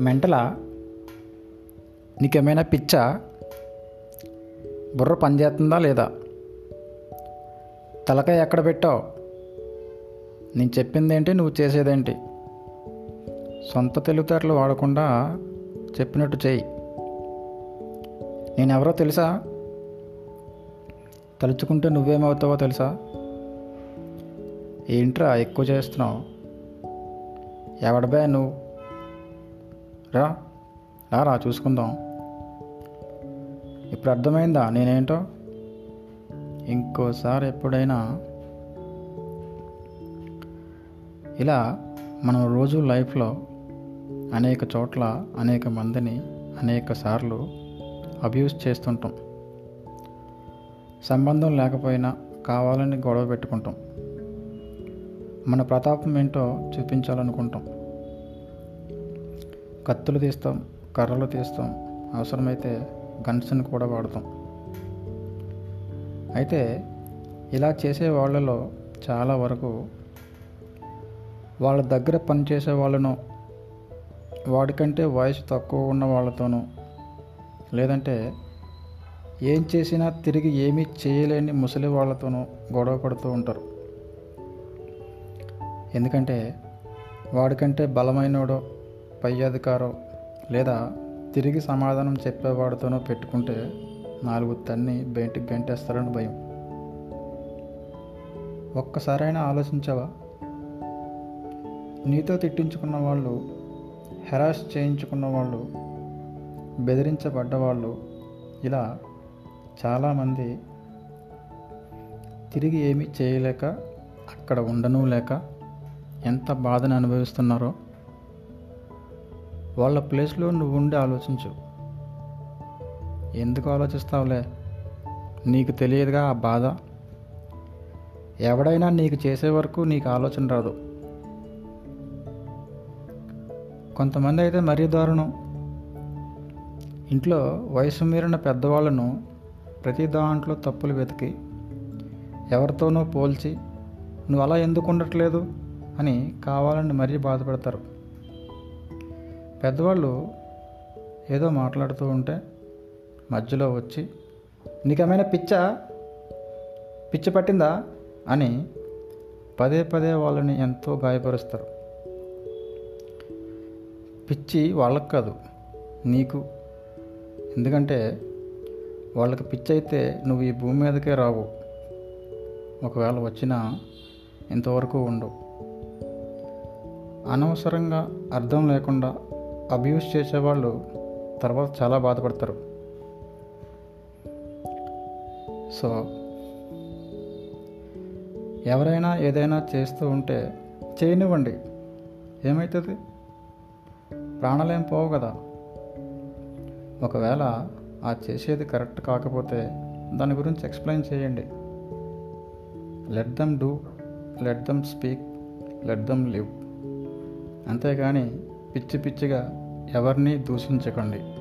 మెంటలా? నీకేమైనా పిచ్చా? బుర్ర పనిచేస్తుందా లేదా? తలకాయ ఎక్కడ పెట్టావు? నేను చెప్పిందేంటి నువ్వు చేసేదేంటి? సొంత తెలివితేటలు వాడకుండా చెప్పినట్టు చేయి. నేనెవరో తెలుసా? తలుచుకుంటే నువ్వేమవుతావో తెలుసా? ఏంట్రా ఎక్కువ చేస్తున్నావు? ఎవడబే నువ్వు? రా రా రా చూసుకుందాం. ఇప్పుడు అర్థమైందా నేనేంటో? ఇంకోసారి ఎప్పుడైనా ఇలా మనం రోజు లైఫ్లో అనేక చోట్ల అనేక మందిని అనేక సార్లు అబ్యూస్ చేస్తుంటాం. సంబంధం లేకపోయినా కావాలని గొడవ పెట్టుకుంటాం. మన ప్రతాపం ఏంటో చూపించాలనుకుంటాం. కత్తులు తీస్తాం కర్రలు తీస్తాం అవసరమైతే గన్స్ని కూడా వాడతాం. అయితే ఇలా చేసే వాళ్ళలో చాలా వరకు వాళ్ళ దగ్గర పనిచేసే వాళ్ళను వాడికంటే వయసు తక్కువ ఉన్న వాళ్ళతోనూ లేదంటే ఏం చేసినా తిరిగి ఏమీ చేయలేని ముసలి వాళ్ళతోనూ గొడవ పడుతూ ఉంటారు. ఎందుకంటే వాడికంటే బలమైనడో పై అధికారో లేదా తిరిగి సమాధానం చెప్పేవాడితోనో పెట్టుకుంటే నాలుగు తన్ని బయటికి గంటేస్తారని భయం. ఒక్కసారైనా ఆలోచించావా? నీతో తిట్టించుకున్న వాళ్ళు హెరాస్ చేయించుకున్న వాళ్ళు బెదిరించబడ్డ వాళ్ళు ఇలా చాలామంది తిరిగి ఏమీ చేయలేక అక్కడ ఉండను లేక ఎంత బాధను అనుభవిస్తున్నారో వాళ్ళ ప్లేస్లో నువ్వు ఉండి ఆలోచించు. ఎందుకు ఆలోచిస్తావులే? నీకు తెలియదుగా ఆ బాధ? ఎవడైనా నీకు చేసే వరకు నీకు ఆలోచన రాదు. కొంతమంది అయితే మరీ దారుణం. ఇంట్లో వయసు మీరిన పెద్దవాళ్ళను ప్రతి దాంట్లో తప్పులు వెతికి ఎవరితోనో పోల్చి నువ్వు అలా ఎందుకు ఉండట్లేదు? అని కావాలని మరీ బాధపడతారు. పెద్దవాళ్ళు ఏదో మాట్లాడుతూ ఉంటే మధ్యలో వచ్చి నీకేమైనా పిచ్చా? పిచ్చి పట్టిందా? అని పదే పదే వాళ్ళని ఎంతో గాయపరుస్తారు. పిచ్చి వాళ్ళకు కాదు నీకు. ఎందుకంటే వాళ్ళకి పిచ్చి అయితే నువ్వు ఈ భూమి మీదకే రావు. ఒకవేళ వచ్చినా ఇంతవరకు ఉండు అనవసరంగా అర్థం లేకుండా అబ్యూస్ చేసేవాళ్ళు తర్వాత చాలా బాధపడతారు. సో ఎవరైనా ఏదైనా చేస్తూ ఉంటే చేయనివ్వండి. ఏమవుతుంది ప్రాణాలేం పోవు కదా. ఒకవేళ ఆ చేసేది కరెక్ట్ కాకపోతే దాని గురించి ఎక్స్ప్లెయిన్ చేయండి. Let them do let them speak let them live. అంతేగాని పిచ్చి పిచ్చిగా ఎవరిని దూషించకండి.